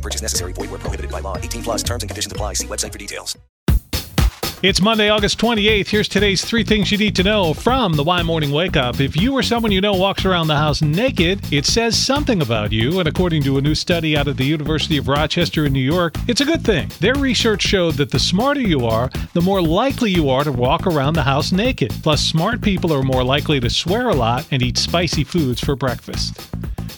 Purchase necessary. Void where prohibited by law. 18 plus terms and conditions apply. See website for details. It's Monday, August 28th. Here's today's three things you need to know from the Y Morning Wake Up. If you or someone you know walks around the house naked, it says something about you. And according to a new study out of the University of Rochester in New York, it's a good thing. Their research showed that the smarter you are, the more likely you are to walk around the house naked. Plus, smart people are more likely to swear a lot and eat spicy foods for breakfast.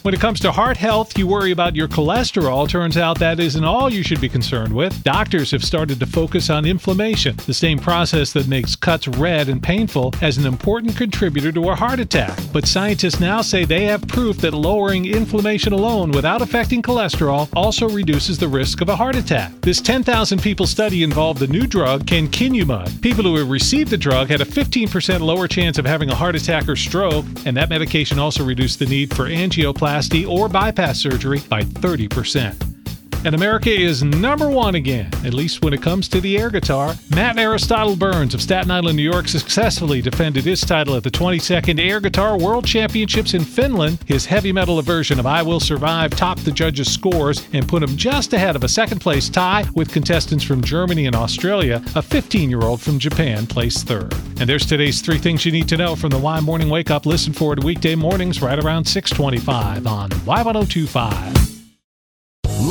When it comes to heart health, you worry about your cholesterol. Turns out that isn't all you should be concerned with. Doctors have started to focus on inflammation, the same process that makes cuts red and painful, as an important contributor to a heart attack. But scientists now say they have proof that lowering inflammation alone without affecting cholesterol also reduces the risk of a heart attack. This 10,000 people study involved the new drug, canakinumab. People who have received the drug had a 15% lower chance of having a heart attack or stroke, and that medication also reduced the need for angioplasty or bypass surgery by 30%. And America is number one again, at least when it comes to the air guitar. Matt Airistotle Burns of Staten Island, New York, successfully defended his title at the 22nd Air Guitar World Championships in Finland. His heavy metal version of I Will Survive topped the judges' scores and put him just ahead of a second place tie with contestants from Germany and Australia. A 15 year old from Japan placed third. And there's today's three things you need to know from the Y Morning Wake Up. Listen for it weekday mornings right around 625 on Y1025.